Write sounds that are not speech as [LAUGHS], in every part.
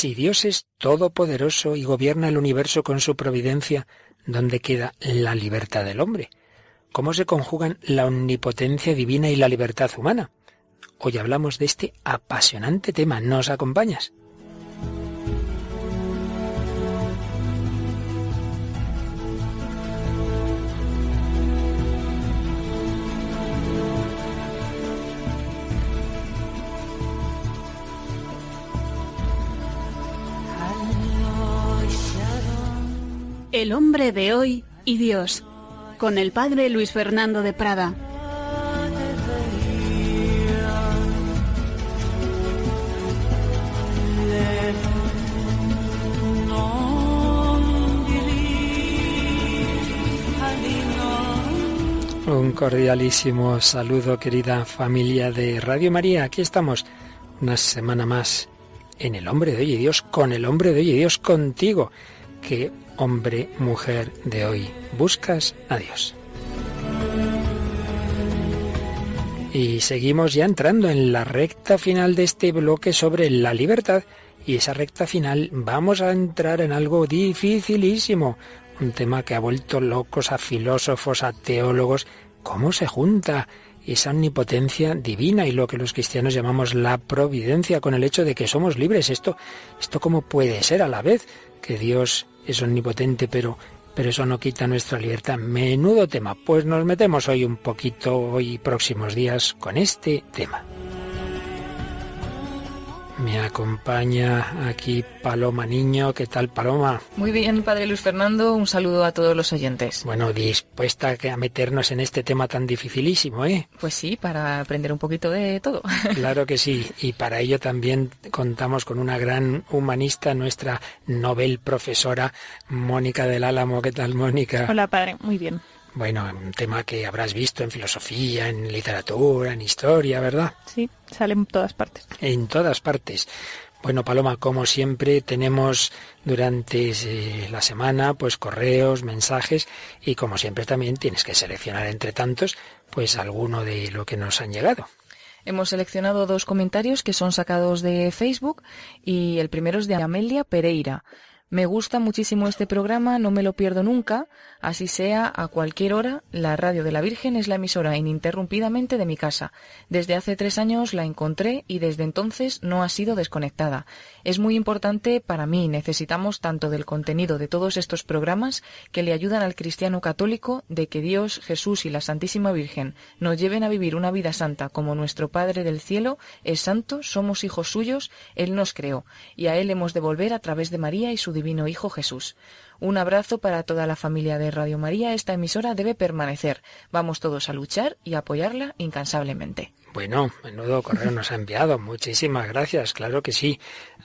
Si Dios es todopoderoso y gobierna el universo con su providencia, ¿dónde queda la libertad del hombre? ¿Cómo se conjugan la omnipotencia divina y la libertad humana? Hoy hablamos de este apasionante tema. ¿Nos acompañas? El hombre de hoy y Dios, con el padre Luis Fernando de Prada. Un cordialísimo saludo, querida familia de Radio María. Aquí estamos una semana más en el hombre de hoy y Dios, con el hombre de hoy y Dios contigo. Que hombre, mujer de hoy, buscas a Dios. Y seguimos ya entrando en la recta final de este bloque sobre la libertad. Y esa recta final vamos a entrar en algo dificilísimo, un tema que ha vuelto locos a filósofos, a teólogos. ¿Cómo se junta esa omnipotencia divina y lo que los cristianos llamamos la providencia con el hecho de que somos libres? Esto, esto cómo puede ser a la vez que Dios es omnipotente, pero pero eso no quita nuestra libertad. Menudo tema. Pues nos metemos hoy un poquito, hoy próximos días, con este tema. Me acompaña aquí Paloma Niño. ¿Qué tal, Paloma? Muy bien, Padre Luis Fernando. Un saludo a todos los oyentes. Bueno, dispuesta a meternos en este tema tan dificilísimo, ¿eh? Pues sí, para aprender un poquito de todo. [LAUGHS] Claro que sí. Y para ello también contamos con una gran humanista, nuestra Nobel profesora, Mónica del Álamo. ¿Qué tal, Mónica? Hola, Padre. Muy bien. Bueno, un tema que habrás visto en filosofía, en literatura, en historia, ¿verdad? Sí, sale en todas partes. En todas partes. Bueno, Paloma, como siempre, tenemos durante eh, la semana pues correos, mensajes y como siempre también tienes que seleccionar entre tantos pues alguno de lo que nos han llegado. Hemos seleccionado dos comentarios que son sacados de Facebook y el primero es de Amelia Pereira. Me gusta muchísimo este programa, no me lo pierdo nunca, así sea a cualquier hora, la radio de la Virgen es la emisora ininterrumpidamente de mi casa. Desde hace tres años la encontré y desde entonces no ha sido desconectada. Es muy importante para mí, necesitamos tanto del contenido de todos estos programas que le ayudan al cristiano católico de que Dios, Jesús y la Santísima Virgen nos lleven a vivir una vida santa como nuestro Padre del Cielo es santo, somos hijos suyos, Él nos creó, y a Él hemos de volver a través de María y su divino Hijo Jesús. Un abrazo para toda la familia de Radio María. Esta emisora debe permanecer. Vamos todos a luchar y apoyarla incansablemente. Bueno, menudo correo nos ha enviado. Muchísimas gracias. Claro que sí.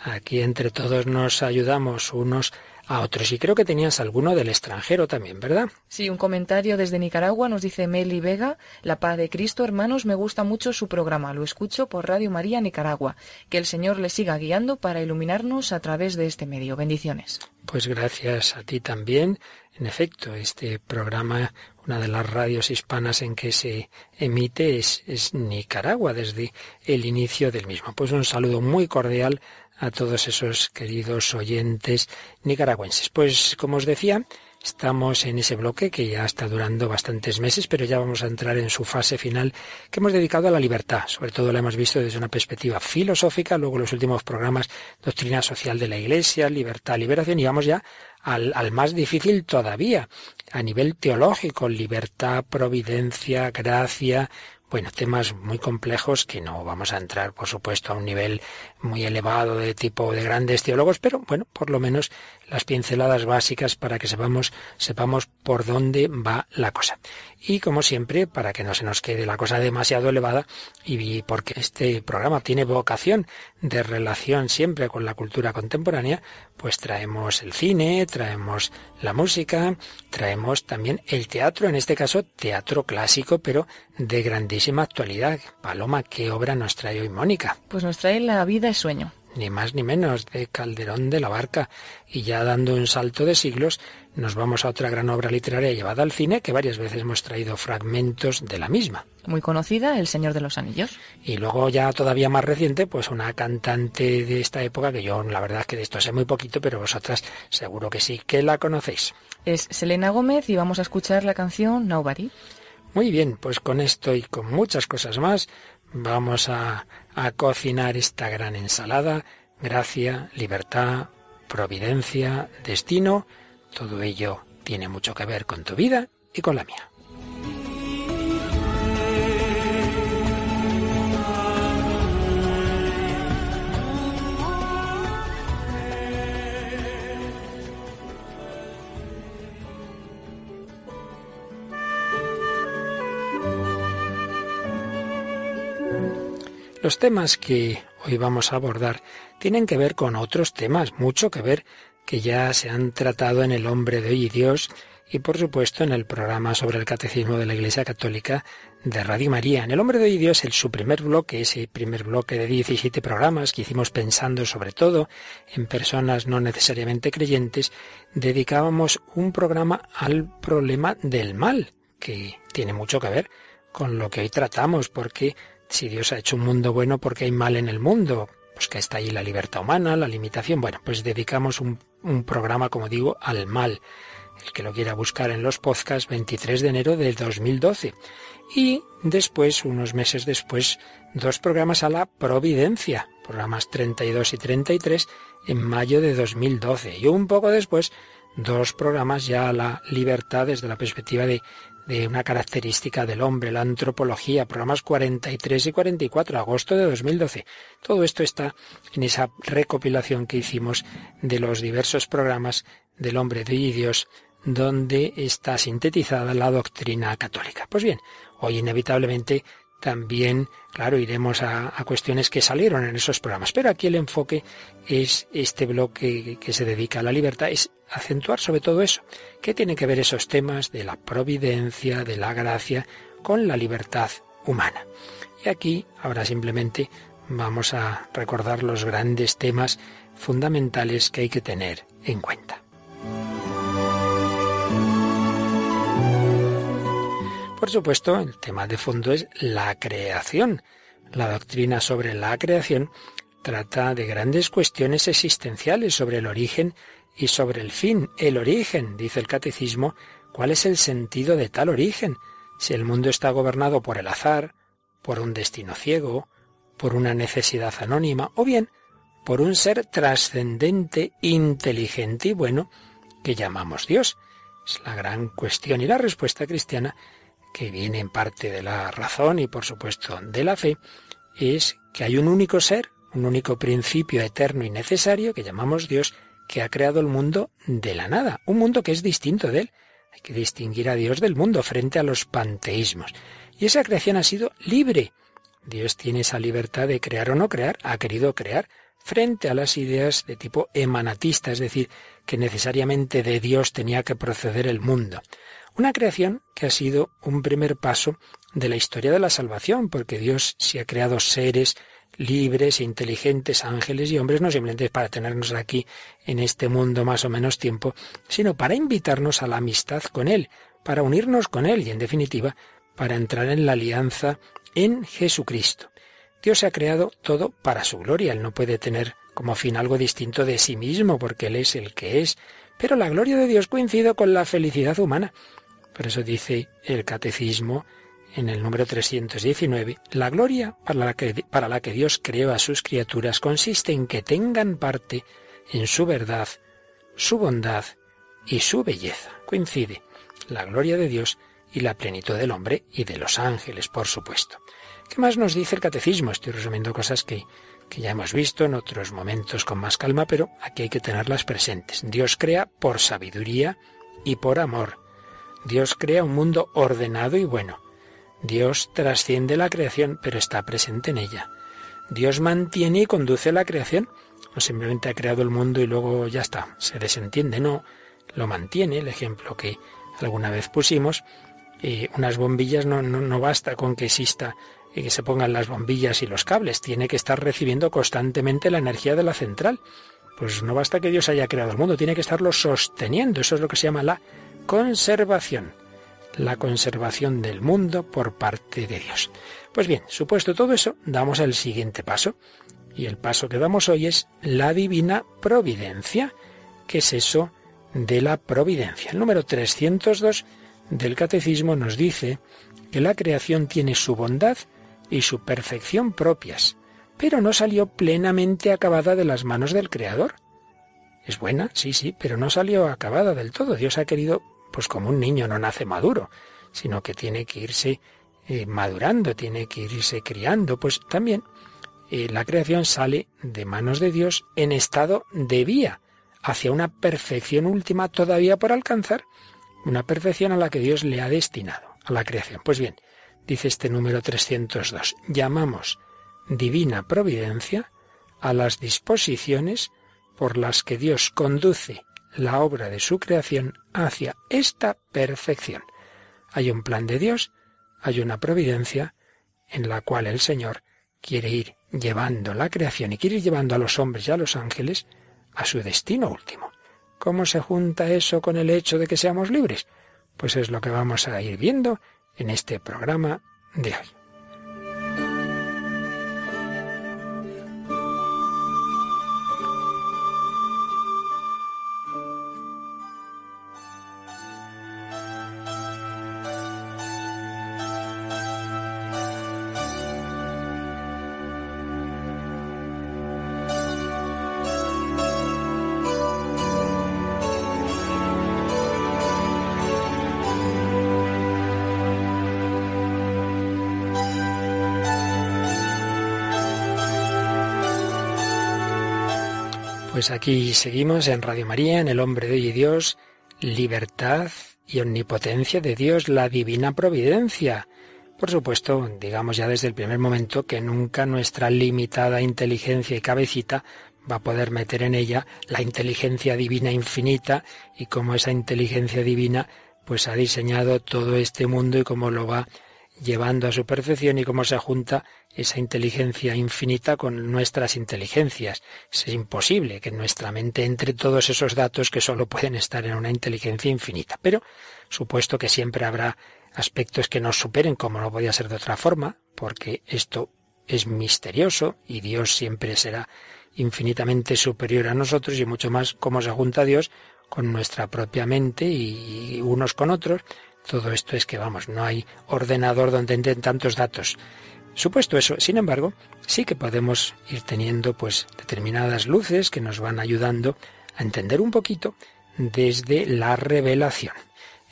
Aquí entre todos nos ayudamos unos a otros. Y creo que tenías alguno del extranjero también, ¿verdad? Sí, un comentario desde Nicaragua nos dice Meli Vega, La paz de Cristo, hermanos, me gusta mucho su programa, lo escucho por Radio María Nicaragua. Que el Señor le siga guiando para iluminarnos a través de este medio. Bendiciones. Pues gracias a ti también. En efecto, este programa, una de las radios hispanas en que se emite es, es Nicaragua desde el inicio del mismo. Pues un saludo muy cordial a todos esos queridos oyentes nicaragüenses. Pues como os decía, Estamos en ese bloque que ya está durando bastantes meses, pero ya vamos a entrar en su fase final que hemos dedicado a la libertad. Sobre todo la hemos visto desde una perspectiva filosófica, luego los últimos programas, doctrina social de la Iglesia, libertad, liberación, y vamos ya al, al más difícil todavía, a nivel teológico, libertad, providencia, gracia, bueno, temas muy complejos que no vamos a entrar, por supuesto, a un nivel muy elevado de tipo de grandes teólogos, pero bueno, por lo menos las pinceladas básicas para que sepamos, sepamos por dónde va la cosa. Y como siempre, para que no se nos quede la cosa demasiado elevada, y porque este programa tiene vocación de relación siempre con la cultura contemporánea, pues traemos el cine, traemos la música, traemos también el teatro, en este caso teatro clásico, pero de grandísima actualidad. Paloma, ¿qué obra nos trae hoy Mónica? Pues nos trae La vida sueño. ni más ni menos, de Calderón de la Barca. Y ya dando un salto de siglos, nos vamos a otra gran obra literaria llevada al cine, que varias veces hemos traído fragmentos de la misma. Muy conocida, El Señor de los Anillos. Y luego ya todavía más reciente, pues una cantante de esta época, que yo la verdad es que de esto sé muy poquito, pero vosotras seguro que sí, que la conocéis. Es Selena Gómez y vamos a escuchar la canción Nobody. Muy bien, pues con esto y con muchas cosas más vamos a, cocinar esta gran ensalada. Gracia, libertad, providencia, destino, todo ello tiene mucho que ver con tu vida y con la mía. Los temas que hoy vamos a abordar tienen que ver con otros temas, mucho que ver, que ya se han tratado en El hombre de hoy y Dios y por supuesto en el programa sobre el catecismo de la Iglesia Católica de Radio María. En El hombre de hoy y Dios, el su primer bloque, ese primer bloque de 17 programas que hicimos pensando sobre todo en personas no necesariamente creyentes, dedicábamos un programa al problema del mal, que tiene mucho que ver con lo que hoy tratamos, porque si Dios ha hecho un mundo bueno, porque hay mal en el mundo? Pues que está ahí la libertad humana, la limitación. Bueno, pues dedicamos un, un programa, como digo, al mal. El que lo quiera buscar en los podcasts, 23 de enero del 2012. Y después, unos meses después, dos programas a la Providencia, programas 32 y 33, en mayo de 2012. Y un poco después, dos programas ya a la libertad desde la perspectiva de de una característica del hombre, la antropología, programas 43 y 44, agosto de 2012. Todo esto está en esa recopilación que hicimos de los diversos programas del hombre de Dios, donde está sintetizada la doctrina católica. Pues bien, hoy inevitablemente también, claro, iremos a, cuestiones que salieron en esos programas. Pero aquí el enfoque es este bloque que se dedica a la libertad, acentuar sobre todo eso. ¿Qué tienen que ver esos temas de la providencia, de la gracia, con la libertad humana? Y aquí, ahora simplemente, vamos a recordar los grandes temas fundamentales que hay que tener en cuenta. Por supuesto, el tema de fondo es la creación. La doctrina sobre la creación trata de grandes cuestiones existenciales sobre el origen y sobre el fin. El origen, dice el catecismo, ¿cuál es el sentido de tal origen? Si el mundo está gobernado por el azar, por un destino ciego, por una necesidad anónima, o bien por un ser trascendente, inteligente y bueno que llamamos Dios. Es la gran cuestión y la respuesta cristiana que viene en parte de la razón y por supuesto de la fe, es que hay un único ser, un único principio eterno y necesario que llamamos Dios, que ha creado el mundo de la nada, un mundo que es distinto de él. Hay que distinguir a Dios del mundo frente a los panteísmos. Y esa creación ha sido libre. Dios tiene esa libertad de crear o no crear, ha querido crear frente a las ideas de tipo emanatista, es decir, que necesariamente de Dios tenía que proceder el mundo. Una creación que ha sido un primer paso de la historia de la salvación, porque Dios se ha creado seres libres, e inteligentes, ángeles y hombres, no simplemente para tenernos aquí en este mundo más o menos tiempo, sino para invitarnos a la amistad con Él, para unirnos con Él y, en definitiva, para entrar en la alianza en Jesucristo. Dios ha creado todo para su gloria. Él no puede tener como fin algo distinto de sí mismo, porque Él es el que es. Pero la gloria de Dios coincide con la felicidad humana. Por eso dice el catecismo en el número 319, la gloria para la, que, Dios creó a sus criaturas consiste en que tengan parte en su verdad, su bondad y su belleza. Coincide la gloria de Dios y la plenitud del hombre y de los ángeles, por supuesto. ¿Qué más nos dice el catecismo? Estoy resumiendo cosas que, que ya hemos visto en otros momentos con más calma, pero aquí hay que tenerlas presentes. Dios crea por sabiduría y por amor Dios crea un mundo ordenado y bueno. Dios trasciende la creación, pero está presente en ella. Dios mantiene y conduce la creación. No simplemente ha creado el mundo y luego ya está, se desentiende, no, lo mantiene. El ejemplo que alguna vez pusimos, eh, unas bombillas no, no, no basta con que exista que se pongan las bombillas y los cables, tiene que estar recibiendo constantemente la energía de la central. Pues no basta que Dios haya creado el mundo, tiene que estarlo sosteniendo. Eso es lo que se llama la conservación. La conservación del mundo por parte de Dios. Pues bien, supuesto todo eso, damos el siguiente paso. Y el paso que damos hoy es la divina providencia. ¿Qué es eso de la providencia? El número 302 del Catecismo nos dice que la creación tiene su bondad y su perfección propias, pero no salió plenamente acabada de las manos del Creador. Es buena, sí, sí, pero no salió acabada del todo. Dios ha querido, pues como un niño no nace maduro, sino que tiene que irse eh, madurando, tiene que irse criando, pues también eh, la creación sale de manos de Dios en estado de vía, hacia una perfección última todavía por alcanzar, una perfección a la que Dios le ha destinado, a la creación. Pues bien, dice este número 302, llamamos divina providencia a las disposiciones por las que Dios conduce la obra de su creación hacia esta perfección. Hay un plan de Dios, hay una providencia en la cual el Señor quiere ir llevando la creación y quiere ir llevando a los hombres y a los ángeles a su destino último. ¿Cómo se junta eso con el hecho de que seamos libres? Pues es lo que vamos a ir viendo en este programa de hoy. Pues aquí seguimos en Radio María, en El Hombre de Hoy y Dios, libertad y omnipotencia de Dios, la divina providencia. Por supuesto, digamos ya desde el primer momento que nunca nuestra limitada inteligencia y cabecita va a poder meter en ella la inteligencia divina infinita y cómo esa inteligencia divina pues ha diseñado todo este mundo y cómo lo va llevando a su perfección y cómo se junta esa inteligencia infinita con nuestras inteligencias. Es imposible que nuestra mente entre todos esos datos que solo pueden estar en una inteligencia infinita. Pero supuesto que siempre habrá aspectos que nos superen, como no podía ser de otra forma, porque esto es misterioso y Dios siempre será infinitamente superior a nosotros y mucho más cómo se junta Dios con nuestra propia mente y unos con otros, todo esto es que, vamos, no hay ordenador donde entren tantos datos. Supuesto eso, sin embargo, sí que podemos ir teniendo pues determinadas luces que nos van ayudando a entender un poquito desde la revelación.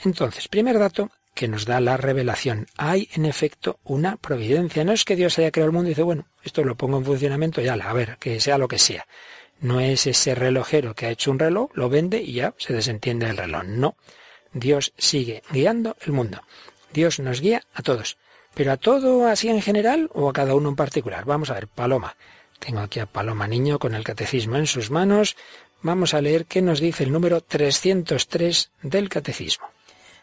Entonces, primer dato que nos da la revelación. Hay, en efecto, una providencia. No es que Dios haya creado el mundo y dice, bueno, esto lo pongo en funcionamiento y ala, a ver, que sea lo que sea. No es ese relojero que ha hecho un reloj, lo vende y ya se desentiende el reloj. No. Dios sigue guiando el mundo. Dios nos guía a todos. ¿Pero a todo así en general o a cada uno en particular? Vamos a ver, Paloma. Tengo aquí a Paloma Niño con el catecismo en sus manos. Vamos a leer qué nos dice el número 303 del catecismo.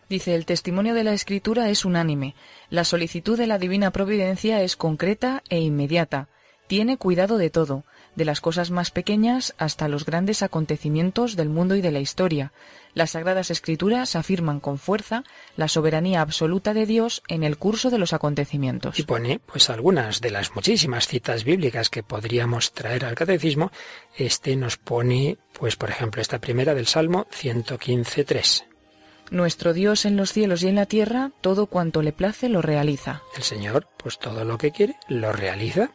Dice, el testimonio de la Escritura es unánime. La solicitud de la Divina Providencia es concreta e inmediata. Tiene cuidado de todo, de las cosas más pequeñas hasta los grandes acontecimientos del mundo y de la historia. Las Sagradas Escrituras afirman con fuerza la soberanía absoluta de Dios en el curso de los acontecimientos. Y pone, pues algunas de las muchísimas citas bíblicas que podríamos traer al catecismo, este nos pone, pues por ejemplo, esta primera del Salmo 115.3. Nuestro Dios en los cielos y en la tierra, todo cuanto le place lo realiza. El Señor, pues todo lo que quiere, lo realiza.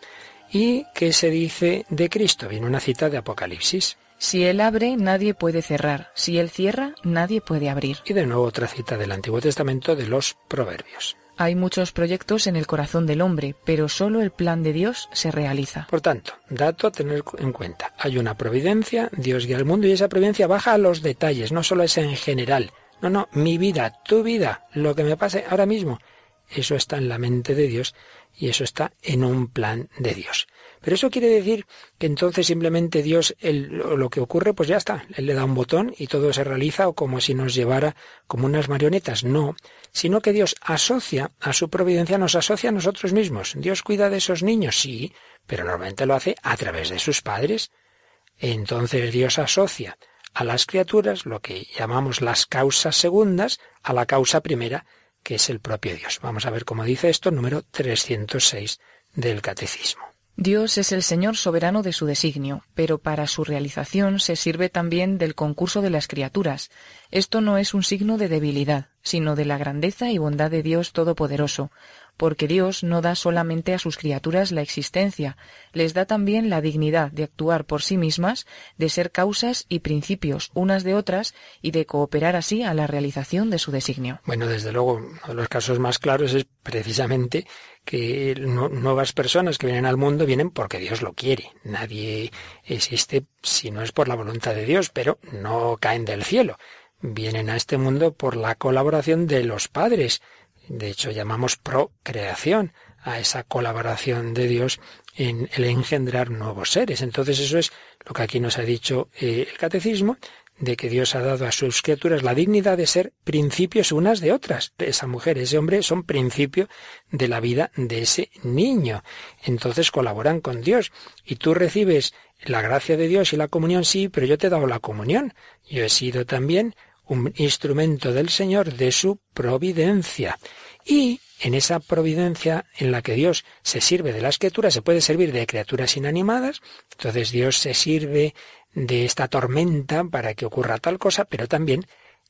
¿Y qué se dice de Cristo? Viene una cita de Apocalipsis. Si Él abre, nadie puede cerrar. Si Él cierra, nadie puede abrir. Y de nuevo otra cita del Antiguo Testamento de los Proverbios. Hay muchos proyectos en el corazón del hombre, pero solo el plan de Dios se realiza. Por tanto, dato a tener en cuenta. Hay una providencia, Dios guía el mundo y esa providencia baja a los detalles, no solo es en general. No, no, mi vida, tu vida, lo que me pase ahora mismo, Eso está en la mente de Dios y eso está en un plan de Dios. Pero eso quiere decir que entonces simplemente Dios, lo que ocurre, pues ya está. Él le da un botón y todo se realiza o como si nos llevara como unas marionetas. No, sino que Dios asocia a su providencia, nos asocia a nosotros mismos. Dios cuida de esos niños, sí, pero normalmente lo hace a través de sus padres. Entonces Dios asocia a las criaturas lo que llamamos las causas segundas a la causa primera, que es el propio Dios. Vamos a ver cómo dice esto, número 306 del Catecismo. Dios es el Señor soberano de su designio, pero para su realización se sirve también del concurso de las criaturas. Esto no es un signo de debilidad, sino de la grandeza y bondad de Dios Todopoderoso, porque Dios no da solamente a sus criaturas la existencia, les da también la dignidad de actuar por sí mismas, de ser causas y principios unas de otras y de cooperar así a la realización de su designio. Bueno, desde luego, uno de los casos más claros es precisamente que nuevas personas que vienen al mundo vienen porque Dios lo quiere. Nadie existe si no es por la voluntad de Dios, pero no caen del cielo. Vienen a este mundo por la colaboración de los padres, de hecho, llamamos procreación a esa colaboración de Dios en el engendrar nuevos seres. Entonces eso es lo que aquí nos ha dicho eh, el catecismo, de que Dios ha dado a sus criaturas la dignidad de ser principios unas de otras. Esa mujer, ese hombre son principio de la vida de ese niño. Entonces colaboran con Dios. Y tú recibes la gracia de Dios y la comunión, sí, pero yo te he dado la comunión. Yo he sido también un instrumento del Señor de su providencia. Y en esa providencia en la que Dios se sirve de las criaturas, se puede servir de criaturas inanimadas, entonces Dios se sirve de esta tormenta para que ocurra tal cosa, pero también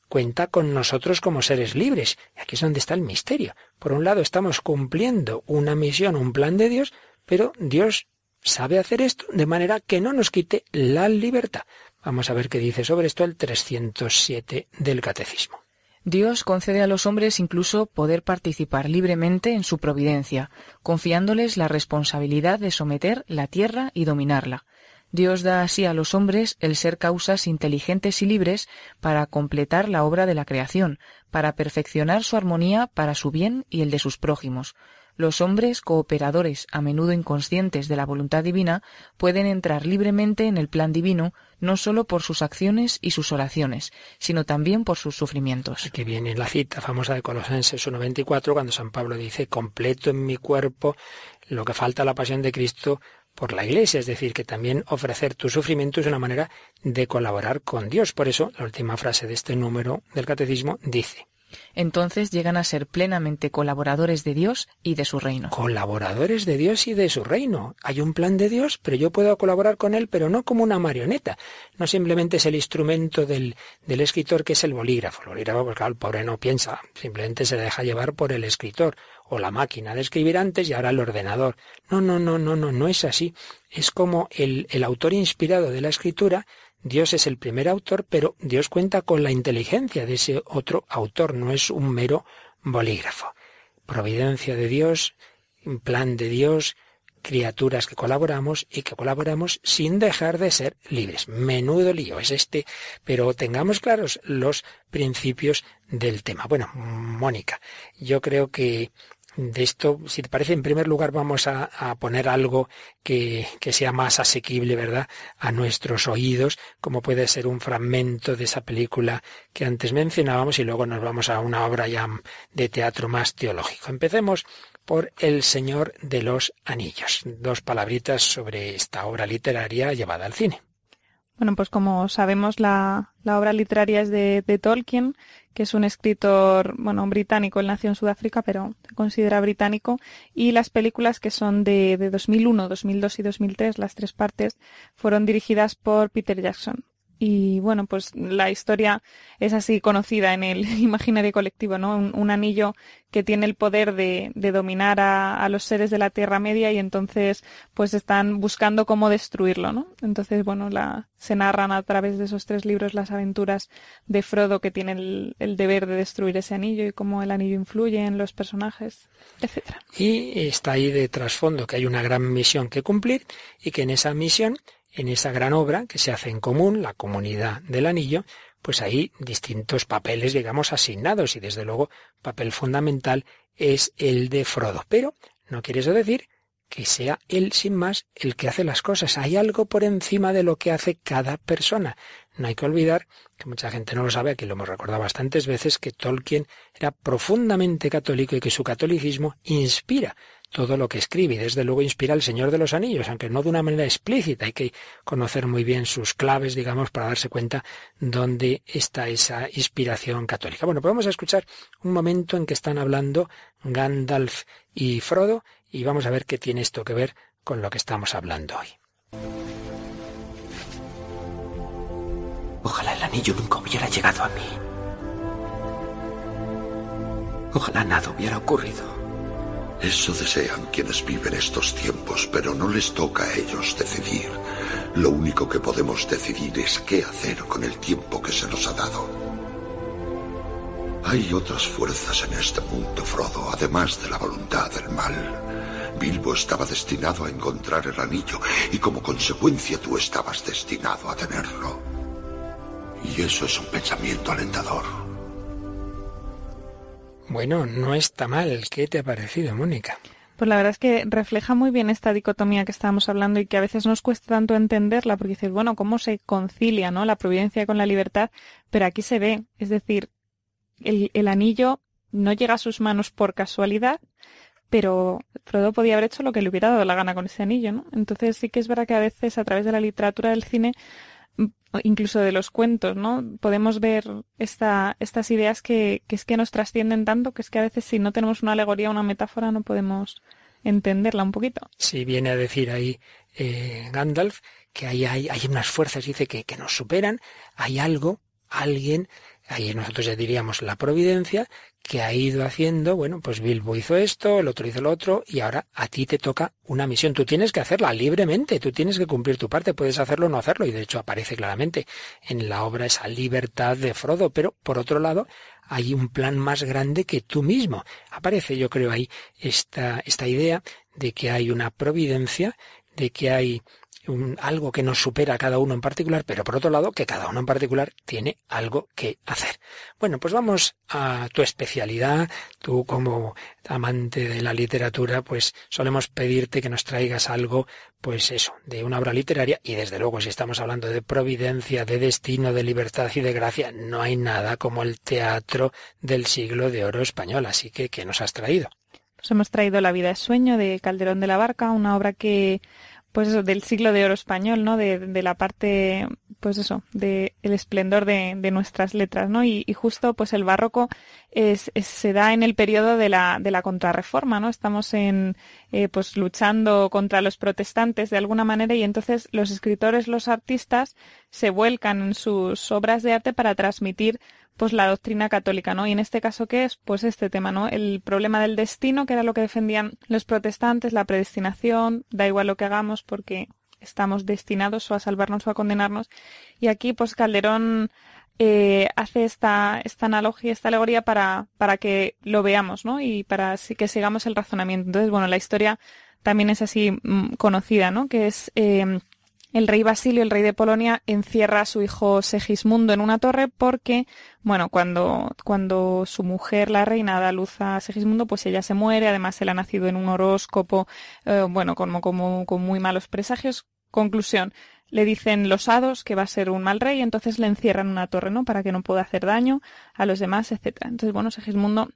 cuenta con nosotros como seres libres. Y aquí es donde está el misterio. Por un lado estamos cumpliendo una misión, un plan de Dios, pero Dios sabe hacer esto de manera que no nos quite la libertad. Vamos a ver qué dice sobre esto el 307 del Catecismo. Dios concede a los hombres incluso poder participar libremente en su providencia, confiándoles la responsabilidad de someter la tierra y dominarla. Dios da así a los hombres el ser causas inteligentes y libres para completar la obra de la creación, para perfeccionar su armonía para su bien y el de sus prójimos, los hombres cooperadores, a menudo inconscientes de la voluntad divina, pueden entrar libremente en el plan divino, no sólo por sus acciones y sus oraciones, sino también por sus sufrimientos. Aquí viene la cita famosa de Colosenses 1.24, cuando San Pablo dice, completo en mi cuerpo lo que falta a la pasión de Cristo por la Iglesia, es decir, que también ofrecer tu sufrimiento es una manera de colaborar con Dios. Por eso, la última frase de este número del Catecismo dice, entonces llegan a ser plenamente colaboradores de Dios y de su reino. Colaboradores de Dios y de su reino. Hay un plan de Dios, pero yo puedo colaborar con él, pero no como una marioneta. No simplemente es el instrumento del, del escritor que es el bolígrafo. El bolígrafo, porque el pobre no piensa, simplemente se deja llevar por el escritor o la máquina de escribir antes y ahora el ordenador. No, no, no, no, no, no es así. Es como el, el autor inspirado de la escritura Dios es el primer autor, pero Dios cuenta con la inteligencia de ese otro autor, no es un mero bolígrafo. Providencia de Dios, plan de Dios, criaturas que colaboramos y que colaboramos sin dejar de ser libres. Menudo lío es este, pero tengamos claros los principios del tema. Bueno, Mónica, yo creo que de esto, si te parece, en primer lugar vamos a, poner algo que, que, sea más asequible, ¿verdad?, a nuestros oídos, como puede ser un fragmento de esa película que antes mencionábamos y luego nos vamos a una obra ya de teatro más teológico. Empecemos por El Señor de los Anillos. Dos palabritas sobre esta obra literaria llevada al cine. Bueno, pues como sabemos, la, obra literaria es de, de, Tolkien, que es un escritor, bueno, británico, él nació en Sudáfrica, pero se considera británico, y las películas que son de, de 2001, 2002 y 2003, las tres partes, fueron dirigidas por Peter Jackson. Y bueno, pues la historia es así conocida en el [LAUGHS] imaginario colectivo, ¿no? Un, anillo que tiene el poder de, de dominar a, a, los seres de la Tierra Media y entonces pues están buscando cómo destruirlo, ¿no? Entonces, bueno, la, se narran a través de esos tres libros las aventuras de Frodo que tiene el, el deber de destruir ese anillo y cómo el anillo influye en los personajes, etcétera. Y está ahí de trasfondo que hay una gran misión que cumplir y que en esa misión en esa gran obra que se hace en común, la comunidad del anillo, pues hay distintos papeles, digamos, asignados y desde luego papel fundamental es el de Frodo. Pero no quiere eso decir que sea él sin más el que hace las cosas. Hay algo por encima de lo que hace cada persona. No hay que olvidar, que mucha gente no lo sabe, aquí lo hemos recordado bastantes veces, que Tolkien era profundamente católico y que su catolicismo inspira todo lo que escribe y desde luego inspira al Señor de los Anillos, aunque no de una manera explícita. Hay que conocer muy bien sus claves, digamos, para darse cuenta dónde está esa inspiración católica. Bueno, podemos escuchar un momento en que están hablando Gandalf y Frodo y vamos a ver qué tiene esto que ver con lo que estamos hablando hoy. Ojalá el anillo nunca hubiera llegado a mí. Ojalá nada hubiera ocurrido. Eso desean quienes viven estos tiempos, pero no les toca a ellos decidir. Lo único que podemos decidir es qué hacer con el tiempo que se nos ha dado. Hay otras fuerzas en este mundo, Frodo, además de la voluntad del mal. Bilbo estaba destinado a encontrar el anillo y como consecuencia tú estabas destinado a tenerlo. Y eso es un pensamiento alentador. Bueno, no está mal. ¿Qué te ha parecido, Mónica? Pues la verdad es que refleja muy bien esta dicotomía que estábamos hablando y que a veces nos cuesta tanto entenderla porque dices, bueno, ¿cómo se concilia ¿no? la providencia con la libertad? Pero aquí se ve, es decir, el, el anillo no llega a sus manos por casualidad, pero Frodo podía haber hecho lo que le hubiera dado la gana con ese anillo, ¿no? Entonces sí que es verdad que a veces a través de la literatura del cine, mm, incluso de los cuentos, ¿no? Podemos ver esta, estas ideas que, que es que nos trascienden tanto que es que a veces si no tenemos una alegoría, una metáfora, no podemos entenderla un poquito. Sí, viene a decir ahí eh, Gandalf que hay, hay, hay unas fuerzas, dice, que, que nos superan, hay algo, alguien ahí nosotros ya diríamos la providencia, que ha ido haciendo, bueno, pues Bilbo hizo esto, el otro hizo lo otro, y ahora a ti te toca una misión. Tú tienes que hacerla libremente, tú tienes que cumplir tu parte, puedes hacerlo o no hacerlo, y de hecho aparece claramente en la obra esa libertad de Frodo, pero por otro lado, hay un plan más grande que tú mismo. Aparece, yo creo, ahí esta, esta idea de que hay una providencia, de que hay algo que nos supera a cada uno en particular, pero por otro lado que cada uno en particular tiene algo que hacer. Bueno, pues vamos a tu especialidad. Tú como amante de la literatura, pues solemos pedirte que nos traigas algo, pues eso, de una obra literaria y desde luego si estamos hablando de providencia, de destino, de libertad y de gracia, no hay nada como el teatro del siglo de oro español. Así que, ¿qué nos has traído? Pues hemos traído La vida es sueño de Calderón de la Barca, una obra que pues eso, del siglo de oro español, ¿no? De, de la parte, pues eso, de el esplendor de, de nuestras letras, ¿no? Y, y, justo, pues el barroco es, es, se da en el periodo de la, de la contrarreforma, ¿no? Estamos en, eh, pues luchando contra los protestantes de alguna manera y entonces los escritores, los artistas se vuelcan en sus obras de arte para transmitir pues la doctrina católica, ¿no? Y en este caso, ¿qué es? Pues este tema, ¿no? El problema del destino, que era lo que defendían los protestantes, la predestinación, da igual lo que hagamos porque estamos destinados o a salvarnos o a condenarnos. Y aquí, pues Calderón eh, hace esta, esta analogía, esta alegoría para, para que lo veamos, ¿no? Y para que sigamos el razonamiento. Entonces, bueno, la historia también es así mm, conocida, ¿no? Que es eh, el rey Basilio, el rey de Polonia, encierra a su hijo Segismundo en una torre porque, bueno, cuando, cuando su mujer, la reina, da luz a Segismundo, pues ella se muere, además él ha nacido en un horóscopo, eh, bueno, como, como, con muy malos presagios. Conclusión, le dicen los hados que va a ser un mal rey, entonces le encierran en una torre, ¿no? Para que no pueda hacer daño a los demás, etcétera. Entonces, bueno, Segismundo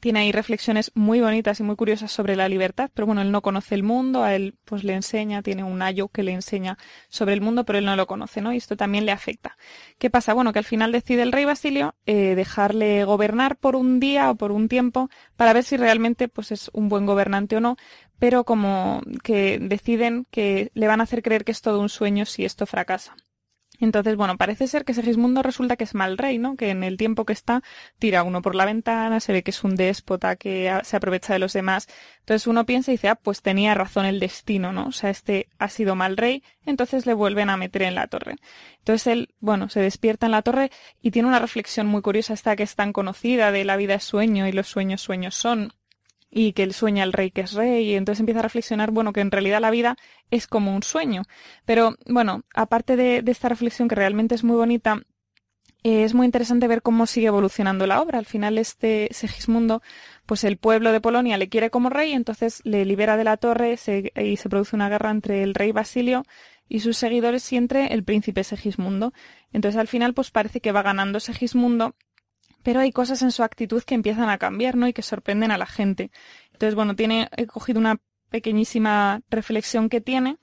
tiene ahí reflexiones muy bonitas y muy curiosas sobre la libertad, pero bueno, él no conoce el mundo, a él pues le enseña, tiene un ayo que le enseña sobre el mundo, pero él no lo conoce, ¿no? Y esto también le afecta. ¿Qué pasa? Bueno, que al final decide el rey Basilio eh, dejarle gobernar por un día o por un tiempo para ver si realmente pues es un buen gobernante o no, pero como que deciden que le van a hacer creer que es todo un sueño si esto fracasa. Entonces, bueno, parece ser que Segismundo resulta que es mal rey, ¿no? Que en el tiempo que está tira uno por la ventana, se ve que es un déspota que se aprovecha de los demás. Entonces uno piensa y dice, ah, pues tenía razón el destino, ¿no? O sea, este ha sido mal rey, entonces le vuelven a meter en la torre. Entonces él, bueno, se despierta en la torre y tiene una reflexión muy curiosa, esta que es tan conocida de la vida es sueño y los sueños sueños son y que él sueña el rey que es rey y entonces empieza a reflexionar, bueno, que en realidad la vida es como un sueño. Pero bueno, aparte de, de esta reflexión que realmente es muy bonita, eh, es muy interesante ver cómo sigue evolucionando la obra. Al final este Segismundo, pues el pueblo de Polonia le quiere como rey, entonces le libera de la torre y se produce una guerra entre el rey Basilio y sus seguidores y entre el príncipe Segismundo. Entonces al final pues parece que va ganando Segismundo, pero hay cosas en su actitud que empiezan a cambiar, ¿no? Y que sorprenden a la gente. Entonces, bueno, tiene, he cogido una pequeñísima reflexión que tiene,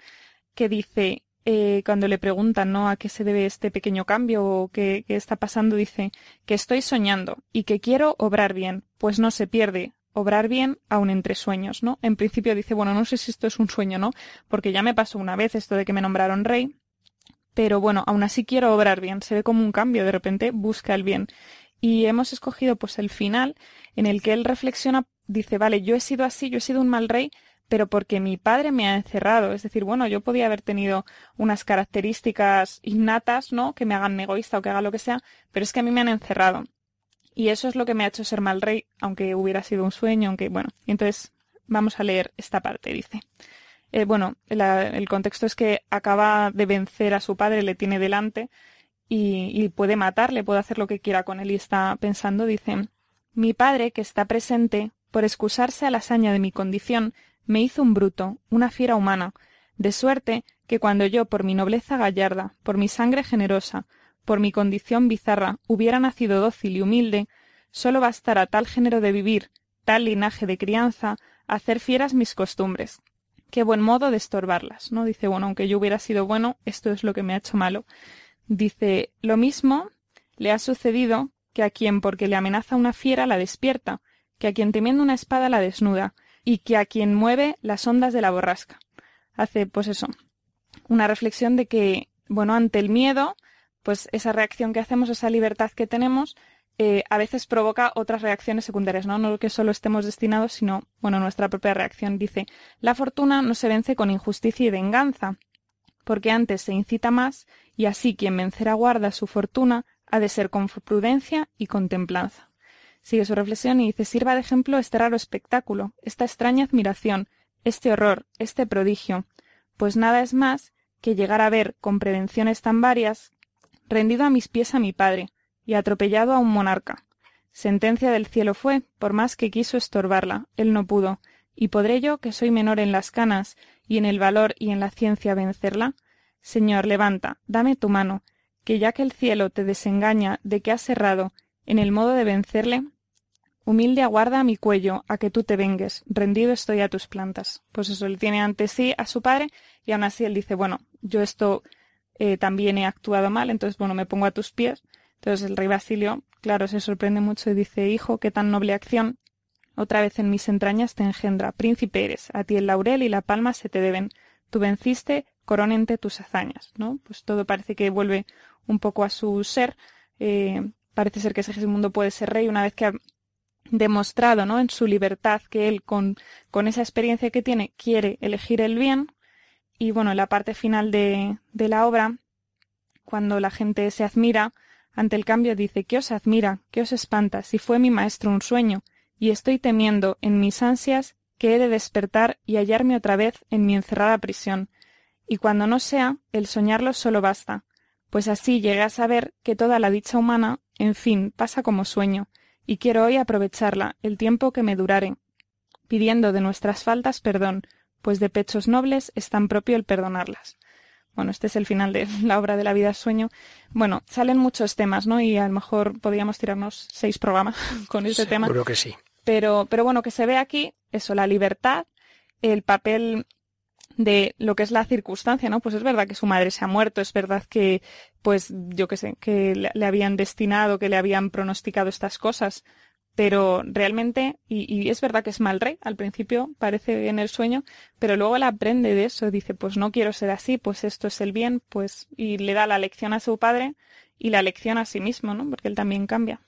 que dice, eh, cuando le preguntan ¿no? a qué se debe este pequeño cambio o qué, qué está pasando, dice que estoy soñando y que quiero obrar bien, pues no se pierde obrar bien aun entre sueños, ¿no? En principio dice, bueno, no sé si esto es un sueño, ¿no? Porque ya me pasó una vez esto de que me nombraron rey, pero bueno, aún así quiero obrar bien, se ve como un cambio, de repente busca el bien. Y hemos escogido pues el final en el que él reflexiona, dice, vale, yo he sido así, yo he sido un mal rey, pero porque mi padre me ha encerrado. Es decir, bueno, yo podía haber tenido unas características innatas, ¿no? Que me hagan egoísta o que haga lo que sea, pero es que a mí me han encerrado. Y eso es lo que me ha hecho ser mal rey, aunque hubiera sido un sueño, aunque, bueno. Entonces, vamos a leer esta parte, dice. Eh, bueno, el contexto es que acaba de vencer a su padre, le tiene delante y, puede matarle, puede hacer lo que quiera con él y está pensando, dice, mi padre, que está presente, por excusarse a la hazaña de mi condición, me hizo un bruto, una fiera humana, de suerte que cuando yo por mi nobleza gallarda, por mi sangre generosa, por mi condición bizarra, hubiera nacido dócil y humilde, sólo bastara tal género de vivir, tal linaje de crianza, hacer fieras mis costumbres. Qué buen modo de estorbarlas, ¿no? Dice, bueno, aunque yo hubiera sido bueno, esto es lo que me ha hecho malo. Dice, lo mismo le ha sucedido que a quien porque le amenaza una fiera la despierta, que a quien temiendo una espada la desnuda, y que a quien mueve las ondas de la borrasca. Hace, pues eso, una reflexión de que, bueno, ante el miedo, pues esa reacción que hacemos, esa libertad que tenemos, eh, a veces provoca otras reacciones secundarias, ¿no? No que solo estemos destinados, sino, bueno, nuestra propia reacción. Dice, la fortuna no se vence con injusticia y venganza, porque antes se incita más, y así quien vencerá guarda su fortuna ha de ser con prudencia y con templanza. Sigue su reflexión y dice sirva de ejemplo este raro espectáculo, esta extraña admiración, este horror, este prodigio, pues nada es más que llegar a ver, con prevenciones tan varias, rendido a mis pies a mi padre, y atropellado a un monarca. Sentencia del cielo fue, por más que quiso estorbarla, él no pudo, y podré yo, que soy menor en las canas, y en el valor y en la ciencia vencerla. Señor, levanta, dame tu mano, que ya que el cielo te desengaña de que has errado en el modo de vencerle, Humilde aguarda mi cuello a que tú te vengues, rendido estoy a tus plantas. Pues eso, él tiene ante sí a su padre y aún así él dice, bueno, yo esto eh, también he actuado mal, entonces bueno, me pongo a tus pies. Entonces el rey Basilio, claro, se sorprende mucho y dice, hijo, qué tan noble acción. Otra vez en mis entrañas te engendra, príncipe eres, a ti el laurel y la palma se te deben. Tú venciste, coronente tus hazañas, ¿no? Pues todo parece que vuelve un poco a su ser. Eh, parece ser que ese mundo puede ser rey una vez que ha demostrado ¿no? en su libertad que él con, con esa experiencia que tiene quiere elegir el bien. Y bueno, en la parte final de, de la obra, cuando la gente se admira ante el cambio, dice ¿Qué os admira? ¿Qué os espanta? Si fue mi maestro un sueño, y estoy temiendo en mis ansias que he de despertar y hallarme otra vez en mi encerrada prisión. Y cuando no sea, el soñarlo solo basta, pues así llegué a saber que toda la dicha humana, en fin, pasa como sueño, y quiero hoy aprovecharla el tiempo que me durare, pidiendo de nuestras faltas perdón, pues de pechos nobles es tan propio el perdonarlas. Bueno, este es el final de [LAUGHS] la obra de la vida sueño. Bueno, salen muchos temas, ¿no? Y a lo mejor podríamos tirarnos seis programas [LAUGHS] con este tema. Seguro que sí. Pero, pero bueno, que se ve aquí eso, la libertad, el papel de lo que es la circunstancia, ¿no? Pues es verdad que su madre se ha muerto, es verdad que, pues, yo qué sé, que le, habían destinado, que le habían pronosticado estas cosas, pero realmente, y, es verdad que es mal rey, al principio parece en el sueño, pero luego él aprende de eso, dice, pues no quiero ser así, pues esto es el bien, pues, y le da la lección a su padre y la lección a sí mismo, ¿no? Porque él también cambia.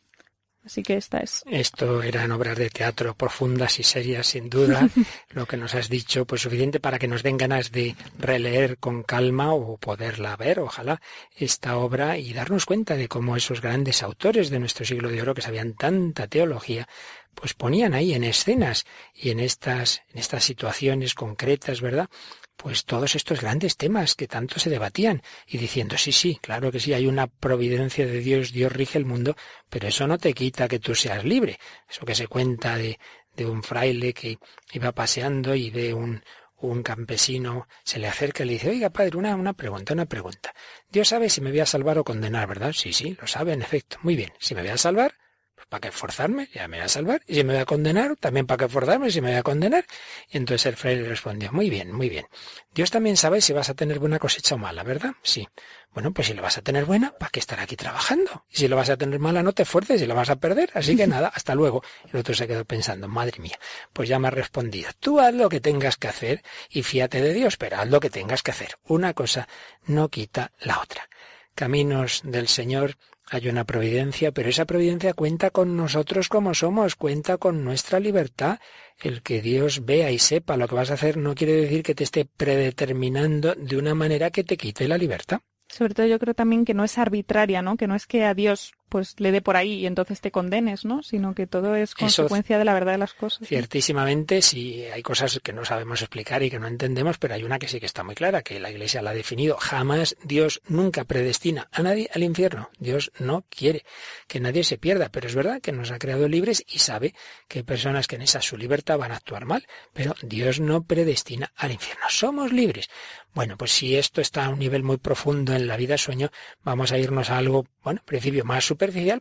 Así que esta es. Esto eran obras de teatro profundas y serias, sin duda. [LAUGHS] Lo que nos has dicho, pues suficiente para que nos den ganas de releer con calma o poderla ver, ojalá, esta obra y darnos cuenta de cómo esos grandes autores de nuestro siglo de oro que sabían tanta teología, pues ponían ahí en escenas y en estas, en estas situaciones concretas, ¿verdad? Pues todos estos grandes temas que tanto se debatían y diciendo, sí, sí, claro que sí, hay una providencia de Dios, Dios rige el mundo, pero eso no te quita que tú seas libre. Eso que se cuenta de, de un fraile que iba paseando y ve un, un campesino se le acerca y le dice, oiga padre, una, una pregunta, una pregunta. Dios sabe si me voy a salvar o condenar, ¿verdad? Sí, sí, lo sabe, en efecto. Muy bien, si me voy a salvar, pues ¿para qué esforzarme? Ya me voy a salvar. Y si me voy a condenar, también ¿para qué esforzarme? Si me voy a condenar. Y entonces el fraile respondió, muy bien, muy bien. Dios también sabe si vas a tener buena cosecha o mala, ¿verdad? Sí. Bueno, pues si lo vas a tener buena, ¿para qué estar aquí trabajando? Y si lo vas a tener mala, no te esfuerces y lo vas a perder. Así que [LAUGHS] nada, hasta luego. El otro se quedó pensando, madre mía, pues ya me ha respondido. Tú haz lo que tengas que hacer y fíate de Dios, pero haz lo que tengas que hacer. Una cosa no quita la otra. Caminos del Señor hay una providencia, pero esa providencia cuenta con nosotros como somos, cuenta con nuestra libertad. El que Dios vea y sepa lo que vas a hacer no quiere decir que te esté predeterminando de una manera que te quite la libertad. Sobre todo yo creo también que no es arbitraria, ¿no? Que no es que a Dios pues le dé por ahí y entonces te condenes, ¿no? Sino que todo es consecuencia de la verdad de las cosas. Ciertísimamente, sí, hay cosas que no sabemos explicar y que no entendemos, pero hay una que sí que está muy clara, que la Iglesia la ha definido. Jamás Dios nunca predestina a nadie al infierno. Dios no quiere que nadie se pierda, pero es verdad que nos ha creado libres y sabe que hay personas que en esa su libertad van a actuar mal, pero Dios no predestina al infierno. Somos libres. Bueno, pues si esto está a un nivel muy profundo en la vida sueño, vamos a irnos a algo, bueno, en principio más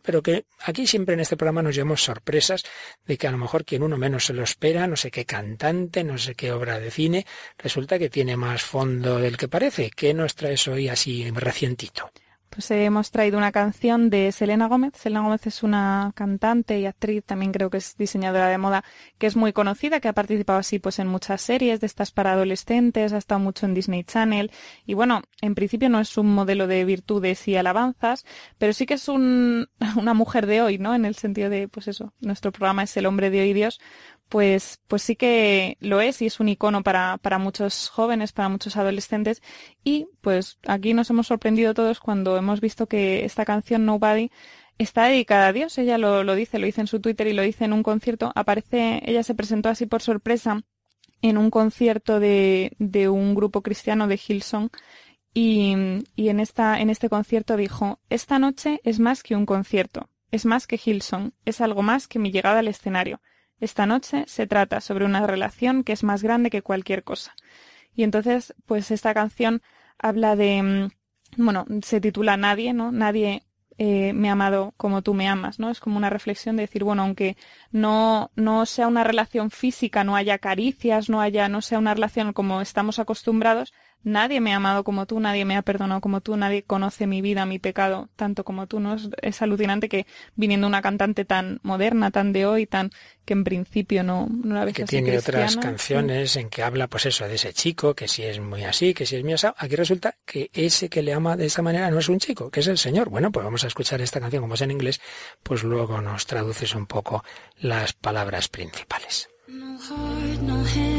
pero que aquí siempre en este programa nos llevamos sorpresas de que a lo mejor quien uno menos se lo espera, no sé qué cantante, no sé qué obra de cine, resulta que tiene más fondo del que parece. ¿Qué nos traes hoy así recientito? Pues hemos traído una canción de Selena Gómez. Selena Gómez es una cantante y actriz, también creo que es diseñadora de moda, que es muy conocida, que ha participado así pues en muchas series de estas para adolescentes, ha estado mucho en Disney Channel y bueno, en principio no es un modelo de virtudes y alabanzas, pero sí que es un, [LAUGHS] una mujer de hoy, ¿no? En el sentido de, pues eso, nuestro programa es el hombre de hoy Dios, pues, pues sí que lo es y es un icono para, para muchos jóvenes, para muchos adolescentes. Y pues aquí nos hemos sorprendido todos cuando hemos visto que esta canción Nobody está dedicada a Dios. Ella lo, lo dice, lo dice en su Twitter y lo dice en un concierto. Aparece, ella se presentó así por sorpresa en un concierto de, de un grupo cristiano de Hillsong y, y en, esta, en este concierto dijo, esta noche es más que un concierto, es más que Hillsong, es algo más que mi llegada al escenario. Esta noche se trata sobre una relación que es más grande que cualquier cosa. Y entonces, pues esta canción habla de, mm, bueno, se titula Nadie, ¿no? Nadie eh, me ha amado como tú me amas, ¿no? Es como una reflexión de decir, bueno, aunque no, no sea una relación física, no haya caricias, no haya, no sea una relación como estamos acostumbrados, nadie me ha amado como tú, nadie me ha perdonado como tú, nadie conoce mi vida, mi pecado tanto como tú, ¿no? Es, alucinante que viniendo una cantante tan moderna, tan de hoy, tan que en principio no, no la ves Que tiene otras canciones en que habla, pues eso, de ese chico, que si es muy así, que si es muy así. Aquí resulta que ese que le ama de esta manera no es un chico, que es el Señor. Bueno, pues vamos a escuchar esta canción como es en inglés, pues luego nos traduces un poco las palabras principales. No heart, no hands,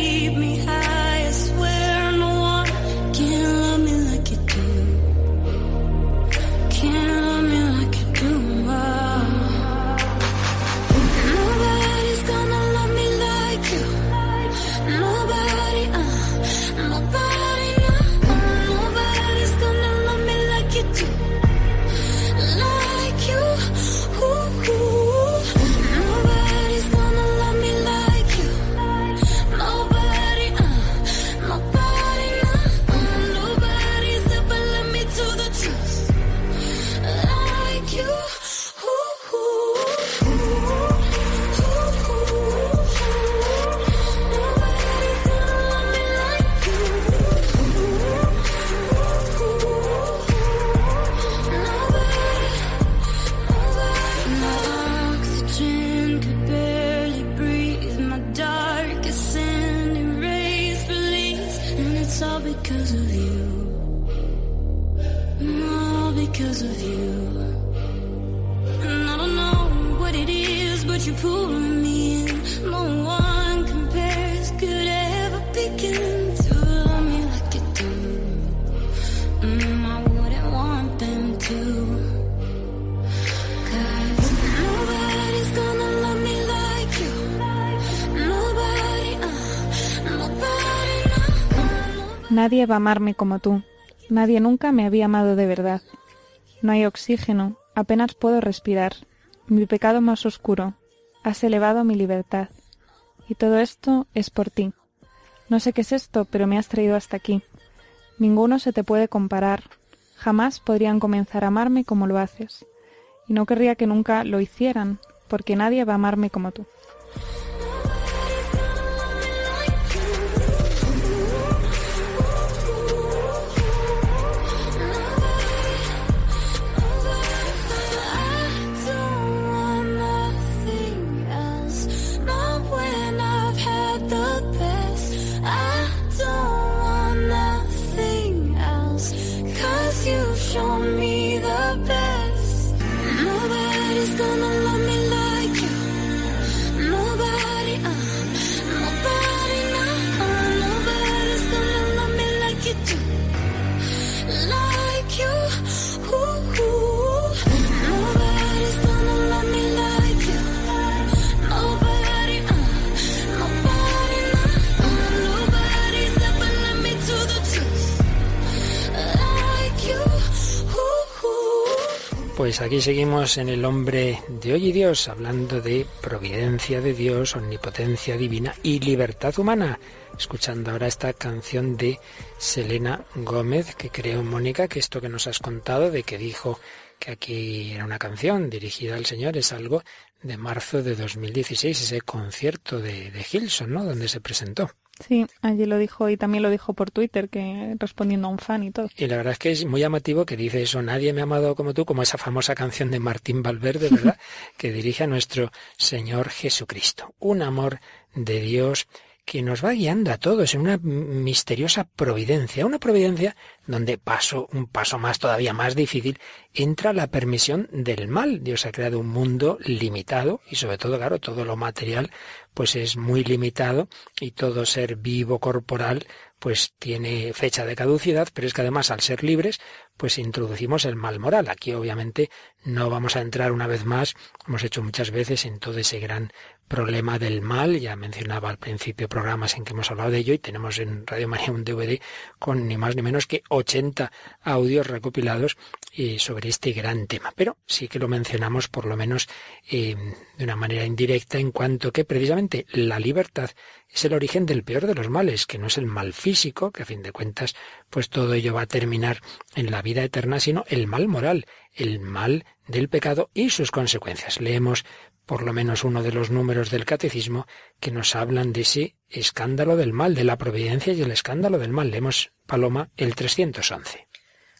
Nadie va a amarme como tú. Nadie nunca me había amado de verdad. No hay oxígeno, apenas puedo respirar. Mi pecado más oscuro. Has elevado mi libertad. Y todo esto es por ti. No sé qué es esto, pero me has traído hasta aquí. Ninguno se te puede comparar. Jamás podrían comenzar a amarme como lo haces. Y no querría que nunca lo hicieran, porque nadie va a amarme como tú. Pues aquí seguimos en el hombre de hoy y Dios, hablando de providencia de Dios, omnipotencia divina y libertad humana. Escuchando ahora esta canción de Selena Gómez, que creo, Mónica, que esto que nos has contado, de que dijo que aquí era una canción dirigida al Señor, es algo de marzo de 2016, ese concierto de, de Gilson, ¿no? Donde se presentó. Sí, allí lo dijo y también lo dijo por Twitter, que respondiendo a un fan y todo. Y la verdad es que es muy llamativo que dice eso, nadie me ha amado como tú, como esa famosa canción de Martín Valverde, ¿verdad? [LAUGHS] que dirige a nuestro Señor Jesucristo. Un amor de Dios que nos va guiando a todos en una misteriosa providencia, una providencia donde paso, un paso más todavía más difícil, entra la permisión del mal. Dios ha creado un mundo limitado y sobre todo, claro, todo lo material pues es muy limitado y todo ser vivo corporal pues tiene fecha de caducidad, pero es que además al ser libres, pues introducimos el mal moral. Aquí obviamente no vamos a entrar una vez más, hemos hecho muchas veces en todo ese gran problema del mal, ya mencionaba al principio programas en que hemos hablado de ello y tenemos en Radio María un DVD con ni más ni menos que 80 audios recopilados eh, sobre este gran tema. Pero sí que lo mencionamos por lo menos eh, de una manera indirecta en cuanto que precisamente la libertad es el origen del peor de los males, que no es el mal físico, que a fin de cuentas pues todo ello va a terminar en la vida eterna, sino el mal moral, el mal del pecado y sus consecuencias. Leemos por lo menos uno de los números del catecismo que nos hablan de ese escándalo del mal, de la providencia y el escándalo del mal. Leemos, Paloma, el 311.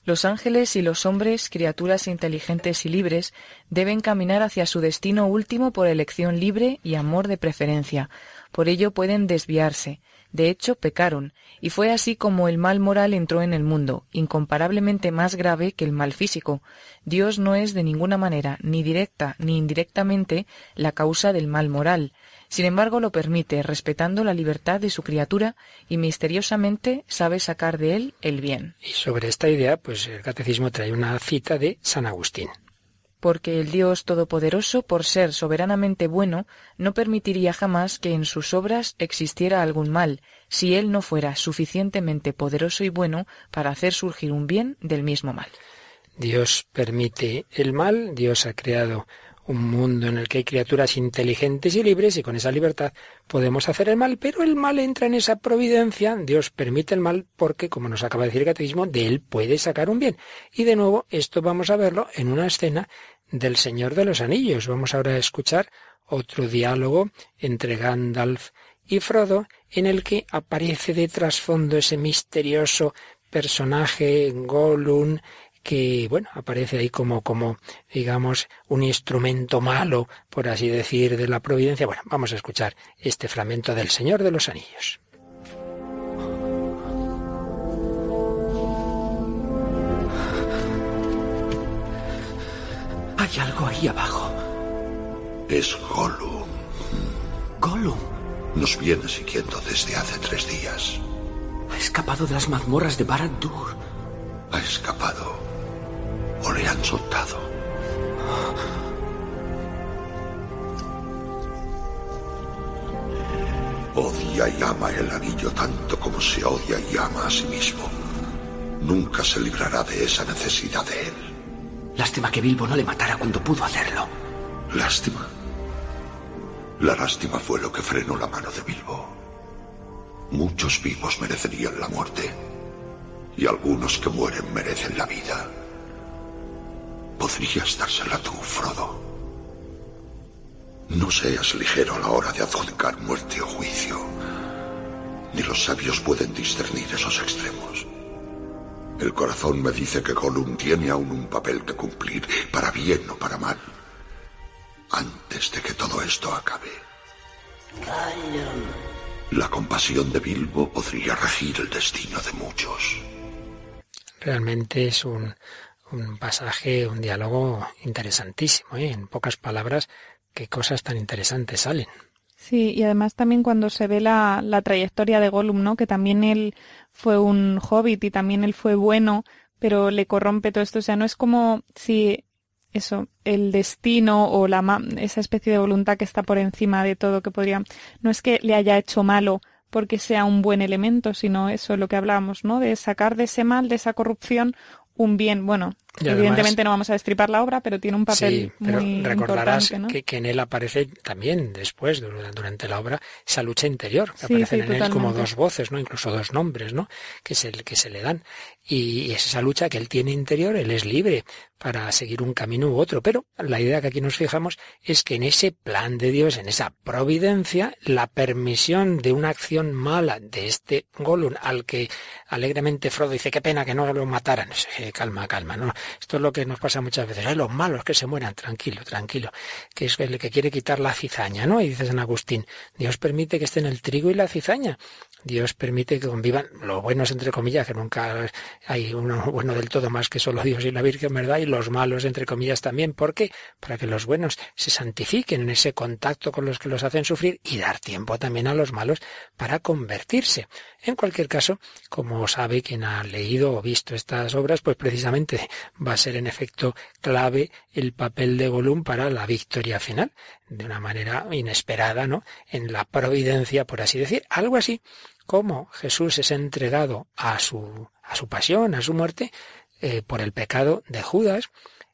Los ángeles y los hombres, criaturas inteligentes y libres, deben caminar hacia su destino último por elección libre y amor de preferencia. Por ello pueden desviarse. De hecho, pecaron, y fue así como el mal moral entró en el mundo, incomparablemente más grave que el mal físico. Dios no es de ninguna manera, ni directa ni indirectamente, la causa del mal moral. Sin embargo, lo permite, respetando la libertad de su criatura, y misteriosamente sabe sacar de él el bien. Y sobre esta idea, pues el catecismo trae una cita de San Agustín. Porque el Dios Todopoderoso, por ser soberanamente bueno, no permitiría jamás que en sus obras existiera algún mal, si Él no fuera suficientemente poderoso y bueno para hacer surgir un bien del mismo mal. Dios permite el mal, Dios ha creado un mundo en el que hay criaturas inteligentes y libres y con esa libertad podemos hacer el mal, pero el mal entra en esa providencia, Dios permite el mal porque, como nos acaba de decir el catecismo, de él puede sacar un bien. Y de nuevo, esto vamos a verlo en una escena del Señor de los Anillos. Vamos ahora a escuchar otro diálogo entre Gandalf y Frodo en el que aparece de trasfondo ese misterioso personaje Gollum que bueno aparece ahí como como digamos un instrumento malo por así decir de la providencia bueno vamos a escuchar este fragmento del Señor de los Anillos Hay algo ahí abajo. Es Gollum. Gollum Nos viene siguiendo desde hace tres días. ha escapado de las mazmorras de Barad-dûr. Ha escapado. O le han soltado. Odia y ama el anillo tanto como se odia y ama a sí mismo. Nunca se librará de esa necesidad de él. Lástima que Bilbo no le matara cuando pudo hacerlo. Lástima. La lástima fue lo que frenó la mano de Bilbo. Muchos vivos merecerían la muerte. Y algunos que mueren merecen la vida. Podrías dársela tú, Frodo. No seas ligero a la hora de adjudicar muerte o juicio. Ni los sabios pueden discernir esos extremos. El corazón me dice que Gollum tiene aún un papel que cumplir, para bien o para mal, antes de que todo esto acabe. La compasión de Bilbo podría regir el destino de muchos. Realmente es un, un pasaje, un diálogo interesantísimo. ¿eh? En pocas palabras, qué cosas tan interesantes salen. Sí, y además también cuando se ve la, la trayectoria de Gollum, ¿no? Que también él fue un hobbit y también él fue bueno, pero le corrompe todo esto. O sea, no es como si eso, el destino o la esa especie de voluntad que está por encima de todo que podría, no es que le haya hecho malo porque sea un buen elemento, sino eso, lo que hablábamos, ¿no? De sacar de ese mal, de esa corrupción, un bien. Bueno, Y además- evidentemente no vamos a destripar la obra, pero tiene un papel Sí, pero muy recordarás importante, ¿no? que, que en él aparece también después, dur- durante la obra, esa lucha interior. Que Sí, aparecen sí, en él como totalmente. dos voces, ¿no? Incluso dos nombres, ¿no? Que se, que se le dan. Y es esa lucha que él tiene interior, él es libre para seguir un camino u otro. Pero la idea que aquí nos fijamos es que en ese plan de Dios, en esa providencia, la permisión de una acción mala de este Gollum, al que alegremente Frodo dice, qué pena que no lo mataran. Eh, calma, calma, ¿no? Esto es lo que nos pasa muchas veces. Ay, los malos que se mueran, tranquilo, tranquilo. Que es el que quiere quitar la cizaña, ¿no? Y dice San Agustín, Dios permite que estén el trigo y la cizaña. Dios permite que convivan los buenos, entre comillas, que nunca hay uno bueno del todo más que solo Dios y la Virgen, ¿verdad? Y los malos, entre comillas, también. ¿Por qué? Para que los buenos se santifiquen en ese contacto con los que los hacen sufrir y dar tiempo también a los malos para convertirse. En cualquier caso, como sabe quien ha leído o visto estas obras, pues precisamente va a ser en efecto clave el papel de Gollum para la victoria final, de una manera inesperada, ¿no? En la providencia, por así decir. Algo así como Jesús es entregado a su, a su pasión, a su muerte, eh, por el pecado de Judas,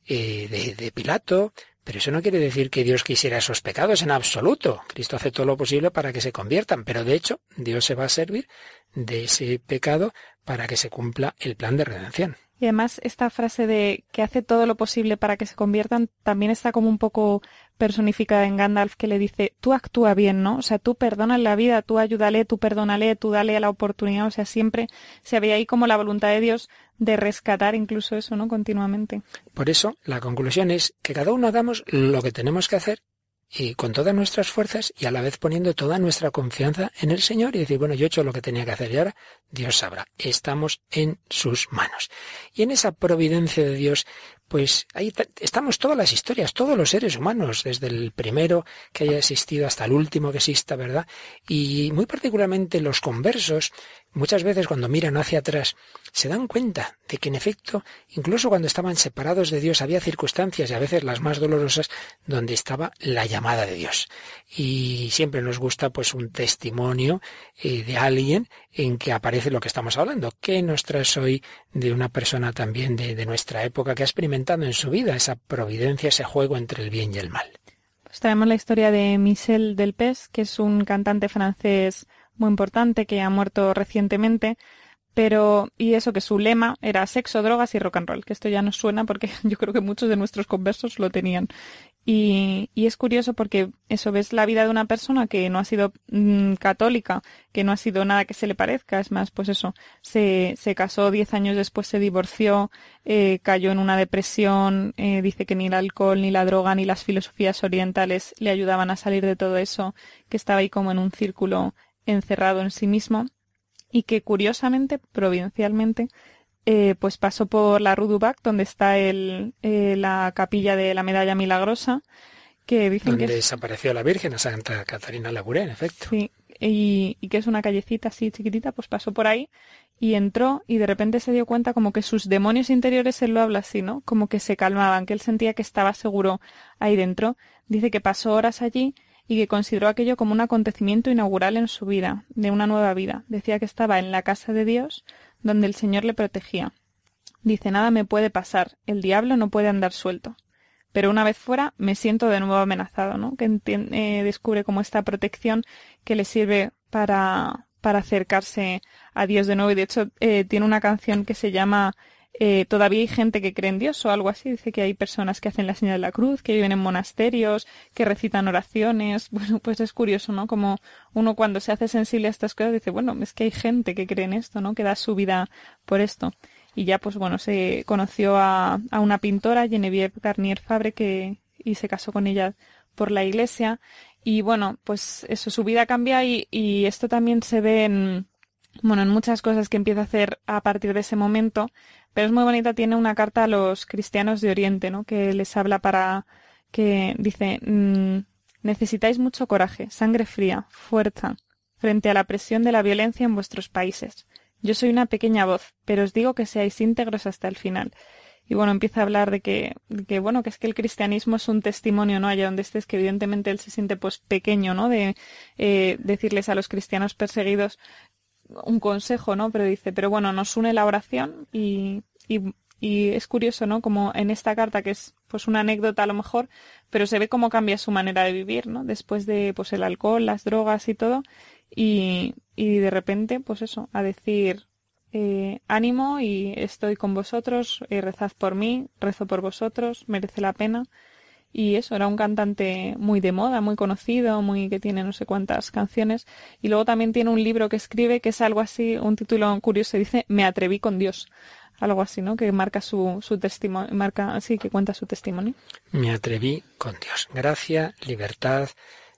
eh, de, de Pilato, pero eso no quiere decir que Dios quisiera esos pecados en absoluto. Cristo hace todo lo posible para que se conviertan, pero de hecho Dios se va a servir de ese pecado para que se cumpla el plan de redención. Y además esta frase de que hace todo lo posible para que se conviertan también está como un poco personificada en Gandalf que le dice, tú actúa bien, ¿no? O sea, tú perdona la vida, tú ayúdale, tú perdónale, tú dale la oportunidad. O sea, siempre se veía ahí como la voluntad de Dios de rescatar incluso eso, ¿no? Continuamente. Por eso, la conclusión es que cada uno hagamos lo que tenemos que hacer y con todas nuestras fuerzas y a la vez poniendo toda nuestra confianza en el Señor y decir, bueno, yo he hecho lo que tenía que hacer y ahora Dios sabrá. Estamos en sus manos. Y en esa providencia de Dios, pues ahí ta- estamos todas las historias, todos los seres humanos, desde el primero que haya existido hasta el último que exista, ¿verdad? Y muy particularmente los conversos, muchas veces cuando miran hacia atrás, se dan cuenta de que en efecto, incluso cuando estaban separados de Dios, había circunstancias y a veces las más dolorosas donde estaba la llamada de Dios. Y siempre nos gusta pues un testimonio eh, de alguien en que aparece lo que estamos hablando. ¿Qué nos traes hoy de una persona también de, de nuestra época que ha experimentado en su vida esa providencia, ese juego entre el bien y el mal? Pues traemos la historia de Michel Delpech, que es un cantante francés muy importante que ha muerto recientemente, pero y eso que su lema era sexo, drogas y rock and roll, que esto ya nos suena porque [LAUGHS] yo creo que muchos de nuestros conversos lo tenían. Y, y es curioso porque eso ves la vida de una persona que no ha sido mm, católica, que no ha sido nada que se le parezca, es más, pues eso, se, se casó diez años después, se divorció, eh, cayó en una depresión, eh, dice que ni el alcohol, ni la droga, ni las filosofías orientales le ayudaban a salir de todo eso, que estaba ahí como en un círculo encerrado en sí mismo y que curiosamente, providencialmente, eh, pues pasó por la Rue du Bac, donde está el, eh, la capilla de la medalla milagrosa, que dicen donde que es, desapareció la Virgen, a Santa Catarina Labouré, en efecto. sí, y, y que es una callecita así chiquitita, pues pasó por ahí y entró y de repente se dio cuenta como que sus demonios interiores, él lo habla así, ¿no? Como que se calmaban, que él sentía que estaba seguro ahí dentro. Dice que pasó horas allí y que consideró aquello como un acontecimiento inaugural en su vida, de una nueva vida. Decía que estaba en la casa de Dios, donde el Señor le protegía. Dice, nada me puede pasar, el diablo no puede andar suelto. Pero una vez fuera me siento de nuevo amenazado, ¿no? Que eh, descubre como esta protección que le sirve para, para acercarse a Dios de nuevo. Y de hecho eh, tiene una canción que se llama eh, Todavía hay gente que cree en Dios o algo así. Dice que hay personas que hacen la señal de la cruz, que viven en monasterios, que recitan oraciones. [LAUGHS] Bueno, pues es curioso, ¿no? Como uno cuando se hace sensible a estas cosas dice, bueno, es que hay gente que cree en esto, ¿no? Que da su vida por esto. Y ya, pues bueno, se conoció a, a una pintora, Genevieve Garnier Fabre, que, y se casó con ella por la iglesia. Y bueno, pues eso, su vida cambia y, y esto también se ve en, bueno, en muchas cosas que empieza a hacer a partir de ese momento. Pero es muy bonita, tiene una carta a los cristianos de Oriente, ¿no? Que les habla para, que dice, mm, necesitáis mucho coraje, sangre fría, fuerza, frente a la presión de la violencia en vuestros países. Yo soy una pequeña voz, pero os digo que seáis íntegros hasta el final. Y bueno, empieza a hablar de que, que bueno, que es que el cristianismo es un testimonio, ¿no? Allá donde estés, que evidentemente él se siente pues pequeño, ¿no? De eh, decirles a los cristianos perseguidos un consejo, ¿no? Pero dice, pero bueno, nos une la oración y, y, y es curioso, ¿no? Como en esta carta, que es pues una anécdota a lo mejor, pero se ve cómo cambia su manera de vivir, ¿no? Después de pues el alcohol, las drogas y todo, y, y de repente, pues eso, a decir eh, ánimo y estoy con vosotros, eh, rezad por mí, rezo por vosotros, merece la pena. Y eso, era un cantante muy de moda, muy conocido, muy que tiene no sé cuántas canciones. Y luego también tiene un libro que escribe que es algo así, un título curioso, dice Me atreví con Dios. Algo así, ¿no? Que marca su, su testimonio, marca, que cuenta su testimonio. Me atreví con Dios. Gracia, libertad,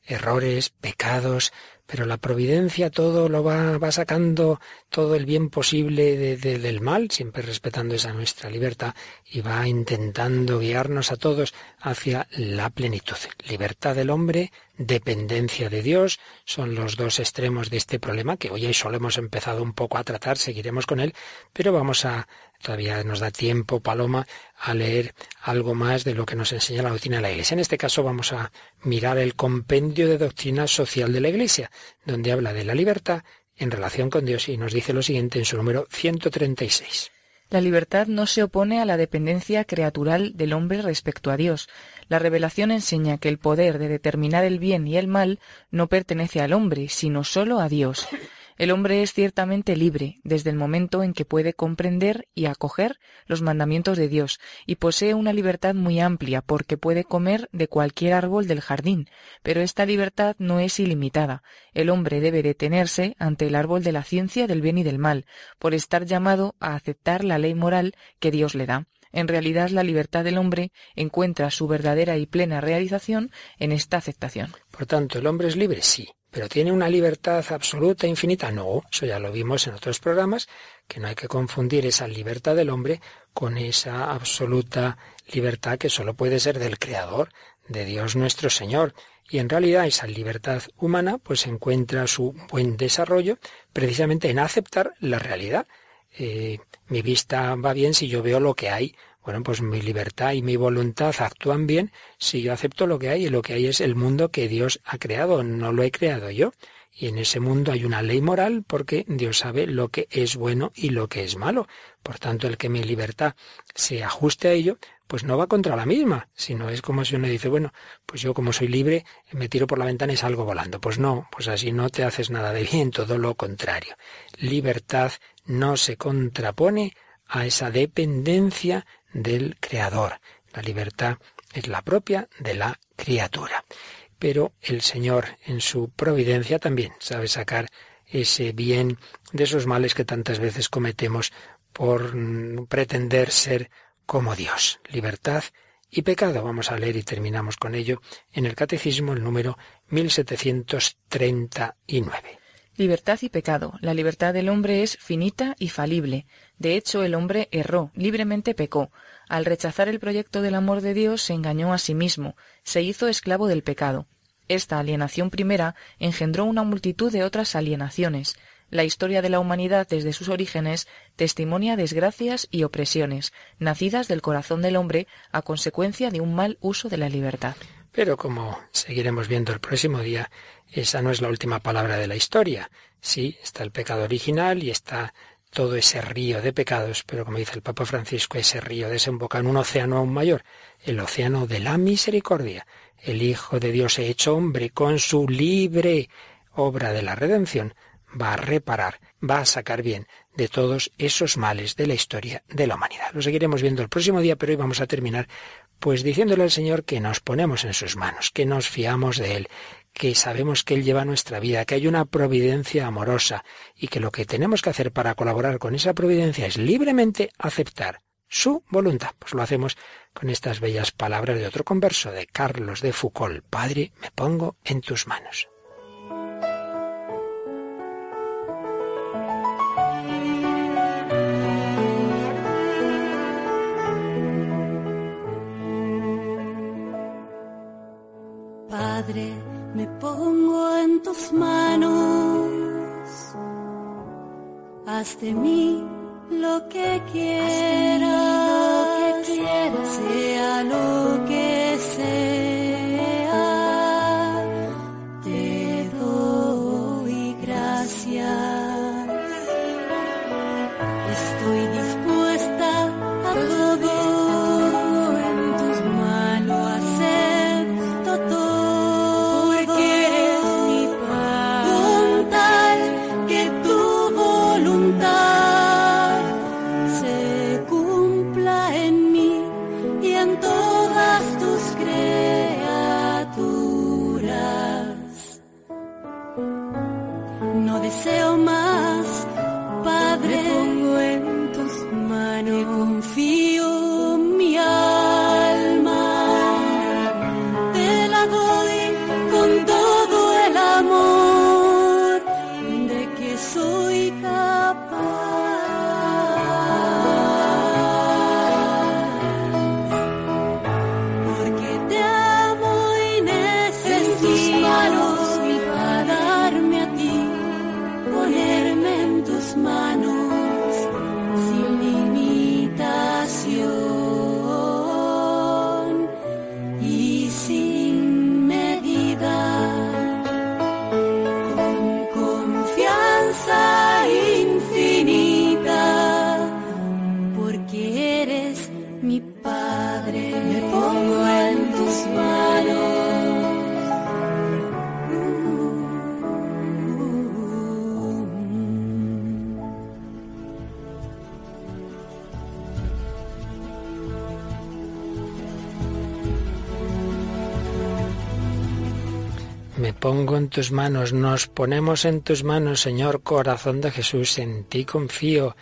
errores, pecados, pero la providencia todo lo va, va sacando todo el bien posible de- de- del mal, siempre respetando esa nuestra libertad, y va intentando guiarnos a todos hacia la plenitud. Libertad del hombre, dependencia de Dios, son los dos extremos de este problema que hoy solo hemos empezado un poco a tratar, seguiremos con él, pero vamos a, todavía nos da tiempo, Paloma, a leer algo más de lo que nos enseña la doctrina de la Iglesia. En este caso vamos a mirar el compendio de doctrina social de la Iglesia, donde habla de la libertad en relación con Dios y nos dice lo siguiente en su número 136. La libertad no se opone a la dependencia creatural del hombre respecto a Dios. La revelación enseña que el poder de determinar el bien y el mal no pertenece al hombre, sino sólo a Dios. El hombre es ciertamente libre desde el momento en que puede comprender y acoger los mandamientos de Dios, y posee una libertad muy amplia porque puede comer de cualquier árbol del jardín, pero esta libertad no es ilimitada. El hombre debe detenerse ante el árbol de la ciencia del bien y del mal, por estar llamado a aceptar la ley moral que Dios le da. En realidad, la libertad del hombre encuentra su verdadera y plena realización en esta aceptación. Por tanto, ¿el hombre es libre? Sí. ¿Pero tiene una libertad absoluta, infinita? No, eso ya lo vimos en otros programas, que no hay que confundir esa libertad del hombre con esa absoluta libertad que solo puede ser del Creador, de Dios nuestro Señor. Y en realidad esa libertad humana pues encuentra su buen desarrollo precisamente en aceptar la realidad. Eh, mi vista va bien si yo veo lo que hay. Bueno, pues mi libertad y mi voluntad actúan bien si yo acepto lo que hay y lo que hay es el mundo que Dios ha creado, no lo he creado yo. Y en ese mundo hay una ley moral porque Dios sabe lo que es bueno y lo que es malo. Por tanto, el que mi libertad se ajuste a ello, pues no va contra la misma, sino es como si uno dice, bueno, pues yo como soy libre, me tiro por la ventana y salgo volando. Pues no, pues así no te haces nada de bien, todo lo contrario. Libertad no se contrapone a esa dependencia del Creador. La libertad es la propia de la criatura. Pero el Señor, en su providencia, también sabe sacar ese bien de esos males que tantas veces cometemos por mm, pretender ser como Dios. Libertad y pecado. Vamos a leer y terminamos con ello en el Catecismo, el número 1739. Libertad y pecado. La libertad del hombre es finita y falible. De hecho, el hombre erró, libremente pecó. Al rechazar el proyecto del amor de Dios, se engañó a sí mismo, se hizo esclavo del pecado. Esta alienación primera engendró una multitud de otras alienaciones. La historia de la humanidad desde sus orígenes testimonia desgracias y opresiones, nacidas del corazón del hombre a consecuencia de un mal uso de la libertad. Pero como seguiremos viendo el próximo día, esa no es la última palabra de la historia. Sí, está el pecado original y está todo ese río de pecados, pero como dice el Papa Francisco, ese río desemboca en un océano aún mayor, el océano de la misericordia. El Hijo de Dios hecho hombre con su libre obra de la redención va a reparar, va a sacar bien de todos esos males de la historia de la humanidad. Lo seguiremos viendo el próximo día, pero hoy vamos a terminar pues diciéndole al Señor que nos ponemos en sus manos, que nos fiamos de Él, que sabemos que Él lleva nuestra vida, que hay una providencia amorosa y que lo que tenemos que hacer para colaborar con esa providencia es libremente aceptar su voluntad. Pues lo hacemos con estas bellas palabras de otro converso de Carlos de Foucault. Padre, me pongo en tus manos. Padre, me pongo en tus manos. Haz de mí lo que quieras, sea lo que tus manos, nos ponemos en tus manos, Señor corazón de Jesús, en ti confío,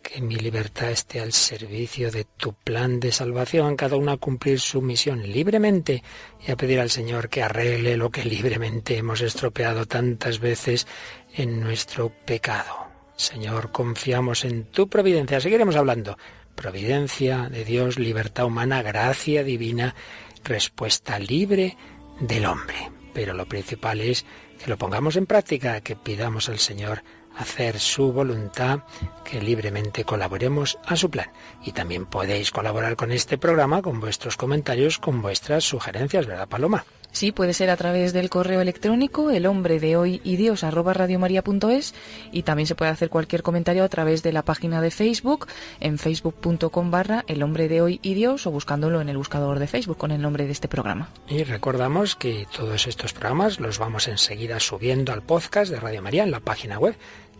que mi libertad esté al servicio de tu plan de salvación, cada uno a cumplir su misión libremente y a pedir al Señor que arregle lo que libremente hemos estropeado tantas veces en nuestro pecado. Señor, confiamos en tu providencia. Seguiremos hablando. Providencia de Dios, libertad humana, gracia divina, respuesta libre del hombre. Pero lo principal es que lo pongamos en práctica, que pidamos al Señor hacer su voluntad, que libremente colaboremos a su plan. Y también podéis colaborar con este programa con vuestros comentarios, con vuestras sugerencias, ¿verdad, Paloma? Sí, puede ser a través del correo electrónico el hombre de hoy y y también se puede hacer cualquier comentario a través de la página de Facebook en facebook.com barra el hombre de hoy o buscándolo en el buscador de Facebook con el nombre de este programa. Y recordamos que todos estos programas los vamos enseguida subiendo al podcast de Radio María en la página web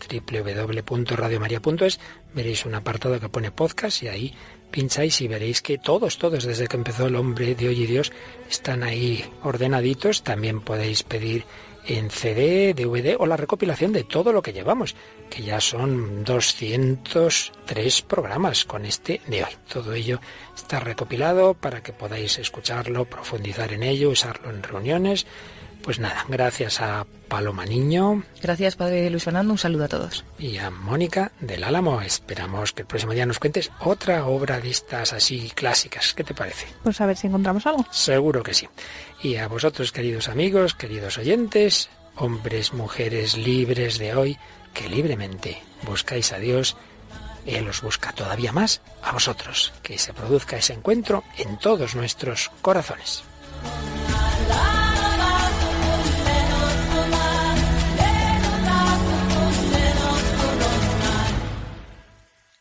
www.radiomaria.es. Veréis un apartado que pone podcast y ahí pincháis y veréis que todos, todos, desde que empezó el hombre de hoy y Dios, están ahí ordenaditos. También podéis pedir en CD, DVD o la recopilación de todo lo que llevamos, que ya son 203 programas con este de hoy. Todo ello está recopilado para que podáis escucharlo, profundizar en ello, usarlo en reuniones, Pues nada, gracias a Paloma Niño Gracias, Padre Luis Fernando. Un saludo a todos. y a Mónica del Álamo. Esperamos que el próximo día nos cuentes otra obra de estas así clásicas. ¿Qué te parece? Pues a ver si encontramos algo. Seguro que sí. Y a vosotros, queridos amigos, queridos oyentes, hombres, mujeres libres de hoy, que libremente buscáis a Dios, Él os busca todavía más a vosotros, que se produzca ese encuentro en todos nuestros corazones.